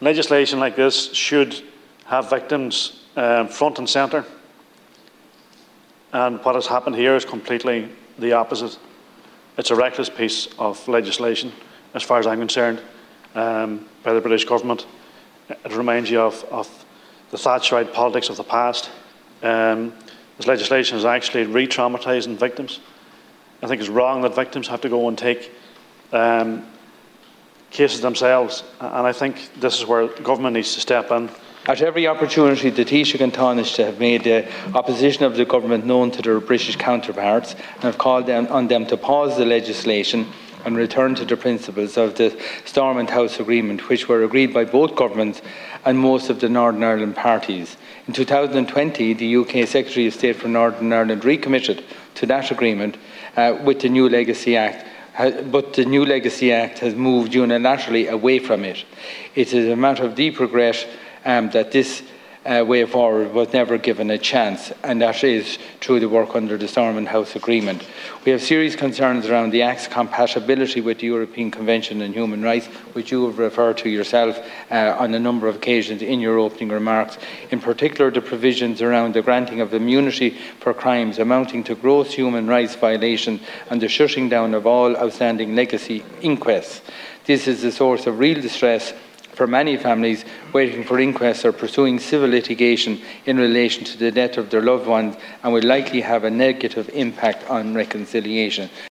legislation like this should have victims um, front and centre. And what has happened here is completely the opposite. It's a reckless piece of legislation, as far as I'm concerned, um, by the British government. It reminds you of, of the Thatcherite politics of the past. Um, this legislation is actually re traumatising victims. I think it's wrong that victims have to go and take um, cases themselves, and I think this is where government needs to step in. At every opportunity, the Taoiseach and Tánaiste have made the opposition of the government known to their British counterparts and have called them, on them to pause the legislation and return to the principles of the Stormont House Agreement, which were agreed by both governments and most of the Northern Ireland parties. In 2020, the UK Secretary of State for Northern Ireland recommitted to that agreement uh, with the new Legacy Act but the new Legacy Act has moved unilaterally away from it. It is a matter of deep regret um, that this uh, way forward was never given a chance, and that is through the work under the Stormont House Agreement. We have serious concerns around the Act's compatibility with the European Convention on Human Rights, which you have referred to yourself uh, on a number of occasions in your opening remarks. In particular, the provisions around the granting of immunity for crimes amounting to gross human rights violations and the shutting down of all outstanding legacy inquests. This is a source of real distress for many families waiting for inquests or pursuing civil litigation in relation to the death of their loved ones and will likely have a negative impact on reconciliation.